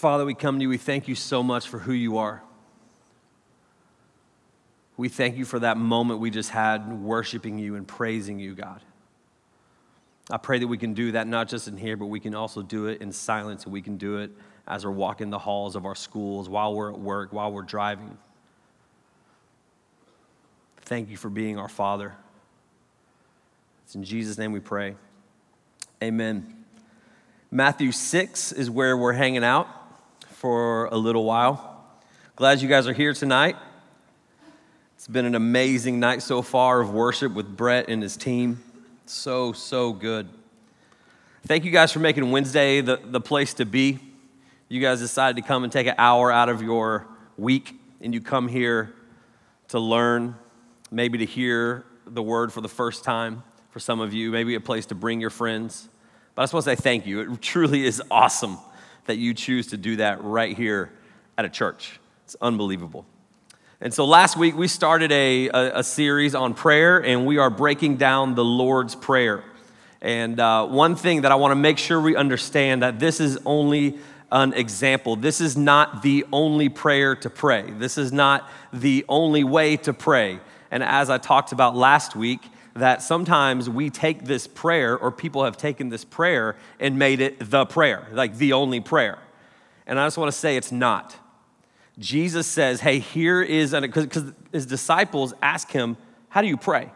Father, we come to you. We thank you so much for who you are. We thank you for that moment we just had worshiping you and praising you, God. I pray that we can do that not just in here, but we can also do it in silence and we can do it as we're walking the halls of our schools, while we're at work, while we're driving. Thank you for being our Father. It's in Jesus' name we pray. Amen. Matthew 6 is where we're hanging out for a little while. Glad you guys are here tonight. It's been an amazing night so far of worship with Brett and his team. So, so good. Thank you guys for making Wednesday the, the place to be. You guys decided to come and take an hour out of your week, and you come here to learn, maybe to hear the word for the first time for some of you, maybe a place to bring your friends. But I just want to say thank you. It truly is awesome that you choose to do that right here at a church. It's unbelievable. And so last week we started a, a, a series on prayer, and we are breaking down the Lord's Prayer. And uh, one thing that I want to make sure we understand that this is only an example. This is not the only prayer to pray. This is not the only way to pray. And as I talked about last week, that sometimes we take this prayer, or people have taken this prayer and made it the prayer, like the only prayer. And I just want to say it's not. Jesus says, Hey, here is, because his disciples ask him, How do you pray?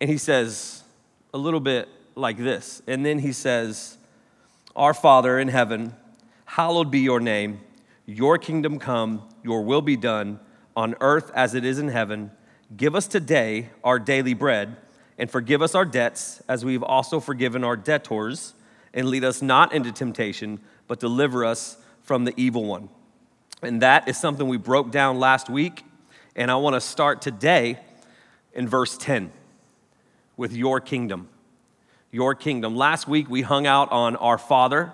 And he says, A little bit like this. And then he says, Our Father in heaven, hallowed be your name. Your kingdom come, your will be done on earth as it is in heaven. Give us today our daily bread, and forgive us our debts as we've also forgiven our debtors. And lead us not into temptation, but deliver us from the evil one. And that is something we broke down last week. And I want to start today in verse 10 with your kingdom. Your kingdom. Last week we hung out on our Father,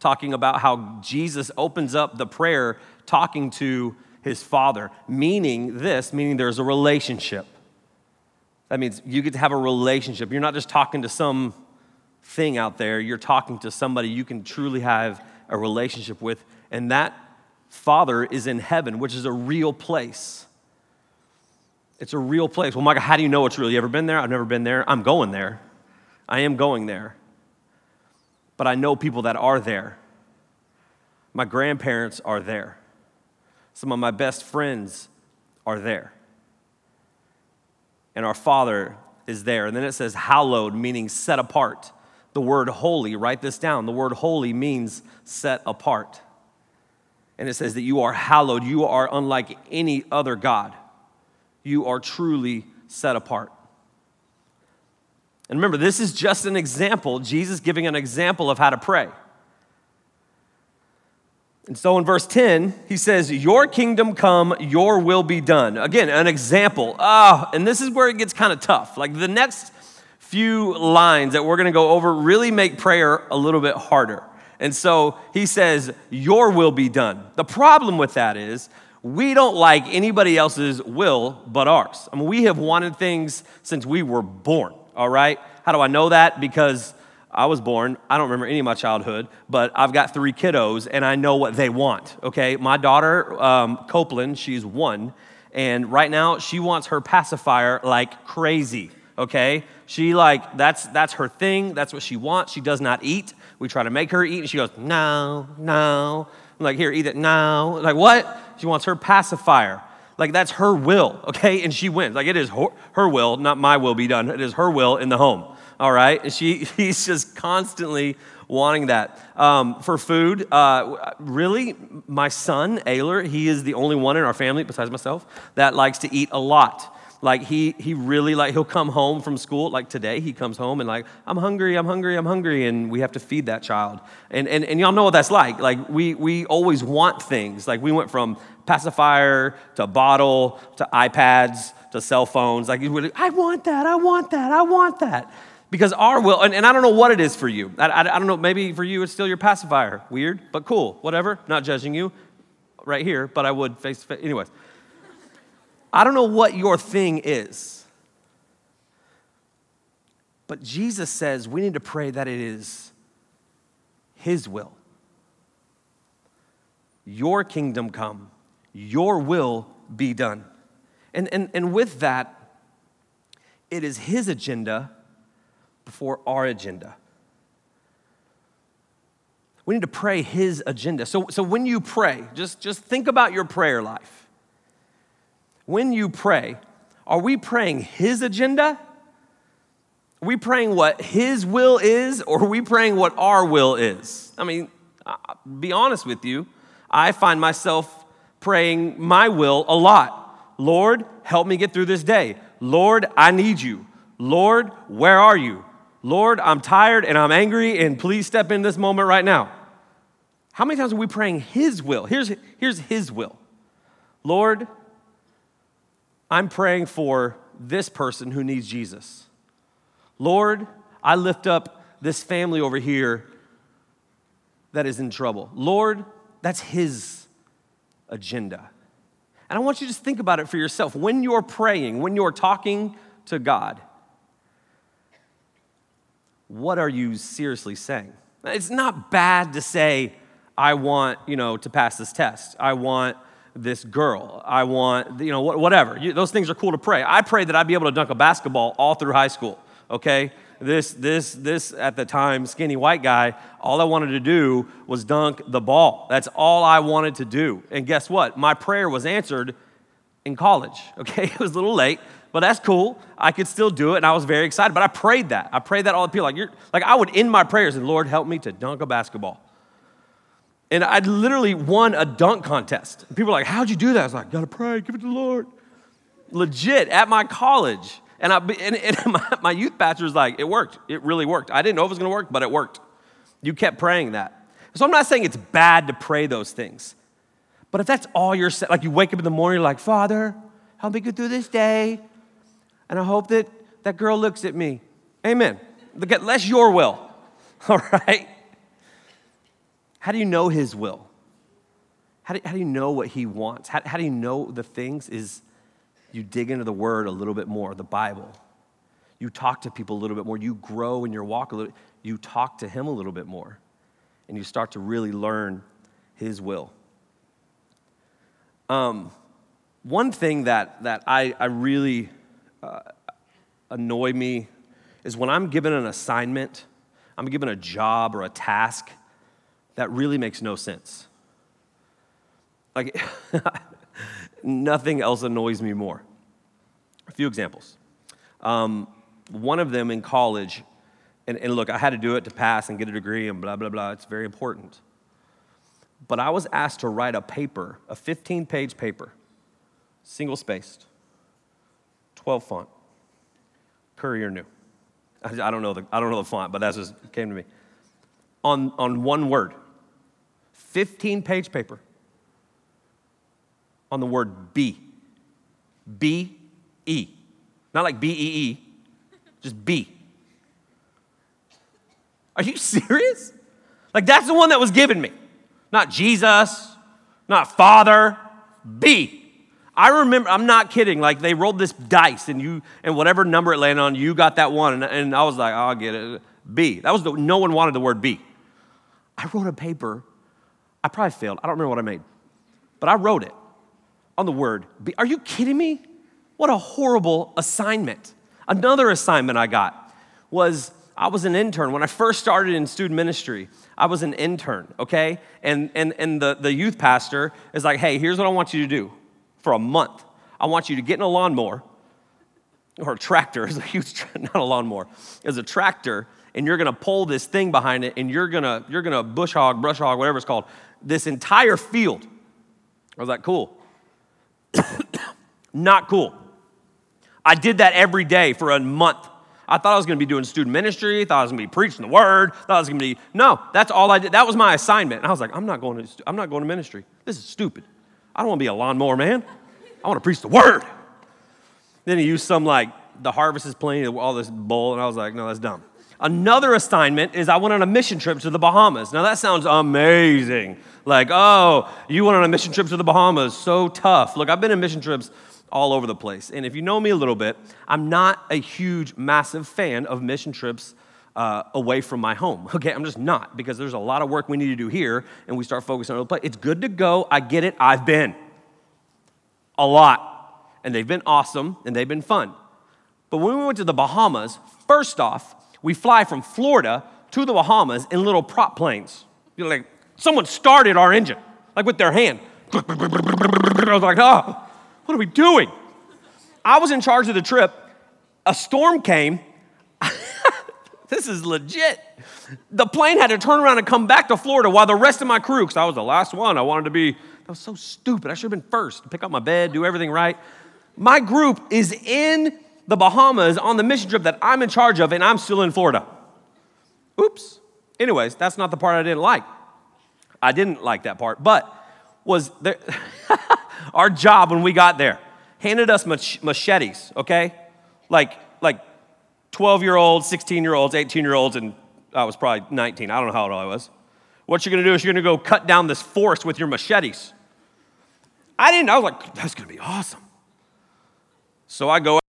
talking about how Jesus opens up the prayer talking to his Father, meaning this, meaning there's a relationship. That means you get to have a relationship. You're not just talking to some thing out there, you're talking to somebody you can truly have a relationship with. And that Father is in heaven, which is a real place. It's a real place. Well, Michael, how do you know it's real? You ever been there? I've never been there. I'm going there. I am going there. But I know people that are there. My grandparents are there. Some of my best friends are there. And our Father is there. And then it says hallowed, meaning set apart. The word holy, write this down. The word holy means set apart. And it says that you are hallowed. You are unlike any other God. You are truly set apart. And remember, this is just an example, Jesus giving an example of how to pray. And so in verse 10, he says, Your kingdom come, your will be done. Again, an example. Ah, oh, and this is where it gets kind of tough. Like the next few lines that we're going to go over really make prayer a little bit harder. And so he says, Your will be done. The problem with that is, we don't like anybody else's will but ours. I mean, we have wanted things since we were born, all right? How do I know that? Because I was born, I don't remember any of my childhood, but I've got three kiddos and I know what they want, okay? My daughter, um, Copeland, she's one, and right now she wants her pacifier like crazy, okay? She like, that's, that's her thing, that's what she wants. She does not eat. We try to make her eat, and she goes, no, no. I'm like, here, eat it now. Like, what? She wants her pacifier. Like, that's her will, okay? And she wins. Like, it is her, her will, not my will be done. It is her will in the home, all right? And she, he's just constantly wanting that. Um, for food, uh, really, my son, Ayler, he is the only one in our family, besides myself, that likes to eat a lot. Like he he really like he'll come home from school like today he comes home and like i'm hungry i'm hungry i'm hungry and we have to feed that child. And and, and y'all know what that's like. Like we we always want things. Like we went from pacifier to bottle to ipads to cell phones. Like i want that i want that i want that because our will and, and i don't know what it is for you I, I, I don't know maybe for you it's still your pacifier weird but cool whatever not judging you right here but i would face to face anyways I don't know what your thing is. But Jesus says we need to pray that it is His will. your kingdom come, your will be done. And, and, and with that, it is his agenda before our agenda. We need to pray his agenda. So, so when you pray, just, just think about your prayer life. When you pray, are we praying his agenda? Are we praying what his will is, or are we praying what our will is? I mean, I'll be honest with you, I find myself praying my will a lot. Lord, help me get through this day. Lord, I need you. Lord, where are you? Lord, I'm tired and I'm angry, and please step in this moment right now. How many times are we praying His will? Here's, here's His will Lord, I'm praying for this person who needs Jesus. Lord, I lift up this family over here that is in trouble. Lord, that's His agenda. And I want you to just think about it for yourself. When you're praying, when you're talking to God, what are you seriously saying? It's not bad to say, I want, you know, to pass this test. I want this girl. I want, you know, whatever. You, those things are cool to pray. I prayed that I'd be able to dunk a basketball all through high school, okay? This, this, this, at the time, skinny white guy, all I wanted to do was dunk the ball. That's all I wanted to do. And guess what? My prayer was answered in college, okay? It was a little late, but that's cool. I could still do it, and I was very excited. But I prayed that. I prayed that all the people. Like, you're, like I would end my prayers and Lord, help me to dunk a basketball. And I literally won a dunk contest. People were like, How'd you do that? I was like, Gotta pray, give it to the Lord. Legit at my college. And, I, and, and my, my youth pastor was like, It worked. It really worked. I didn't know if it was gonna work, but it worked. You kept praying that. So I'm not saying it's bad to pray those things. But if that's all you're saying, like you wake up in the morning, you're like, Father, help me get through this day. And I hope that that girl looks at me. Amen. Less your will. All right? How do you know His will? How do, how do you know what He wants? How, how do you know the things? Is you dig into the Word a little bit more, the Bible. You talk to people a little bit more. You grow in your walk a little. You talk to Him a little bit more, and you start to really learn His will. Um, one thing that that I I really uh, annoy me is when I'm given an assignment, I'm given a job or a task, that really makes no sense. Like, nothing else annoys me more. A few examples. Um, one of them in college, and, and look, I had to do it to pass and get a degree and blah, blah, blah. It's very important. But I was asked to write a paper, a 15 page paper, single spaced, 12 font, Courier New. I, I, don't know the, I don't know the font, but that's just came to me. On, on one word. 15 page paper on the word be. B E. Not like B E E, just B. Are you serious? Like that's the one that was given me. Not Jesus, not Father, B. I remember, I'm not kidding, like they rolled this dice and you, and whatever number it landed on, you got that one. And, and I was like, oh, I'll get it. B. That was the, no one wanted the word B. I wrote a paper I probably failed. I don't remember what I made. But I wrote it on the word B. Are you kidding me? What a horrible assignment. Another assignment I got was I was an intern. When I first started in student ministry, I was an intern, okay? And, and, and the, the youth pastor is like, hey, here's what I want you to do for a month. I want you to get in a lawnmower, or a tractor is a huge, not a lawnmower, is a tractor, and you're gonna pull this thing behind it, and you're gonna, you're gonna bush hog, brush hog, whatever it's called, this entire field. I was like, cool. Not cool. I did that every day for a month. I thought I was going to be doing student ministry. Thought I was going to be preaching the word. Thought I was going to be no. That's all I did. That was my assignment. And I was like, I'm not going to. I'm not going to ministry. This is stupid. I don't want to be a lawnmower man. I want to preach the word. Then he used some like the harvest is plenty, all this bull, and I was like, no, that's dumb. Another assignment is I went on a mission trip to the Bahamas. Now that sounds amazing. Like, oh, you went on a mission trip to the Bahamas. So tough. Look, I've been in mission trips all over the place. And if you know me a little bit, I'm not a huge, massive fan of mission trips uh, away from my home. Okay, I'm just not because there's a lot of work we need to do here, and we start focusing on other place. It's good to go. I get it. I've been a lot, and they've been awesome, and they've been fun. But when we went to the Bahamas, first off, we fly from Florida to the Bahamas in little prop planes. You're like, someone started our engine, like with their hand. I was like, oh, what are we doing? I was in charge of the trip. A storm came. This is legit. The plane had to turn around and come back to Florida while the rest of my crew, because I was the last one, I wanted to be, that was so stupid. I should have been first, pick up my bed, do everything right. My group is in the Bahamas on the mission trip that I'm in charge of, and I'm still in Florida. Oops. Anyways, that's not the part I didn't like. I didn't like that part, but was there our job when we got there handed us mach- machetes, okay? Like like 12 year olds, 16 year olds, 18 year olds, and I was probably 19. I don't know how old I was. What you're gonna do is you're gonna go cut down this forest with your machetes. I didn't, I was like, that's gonna be awesome. So I go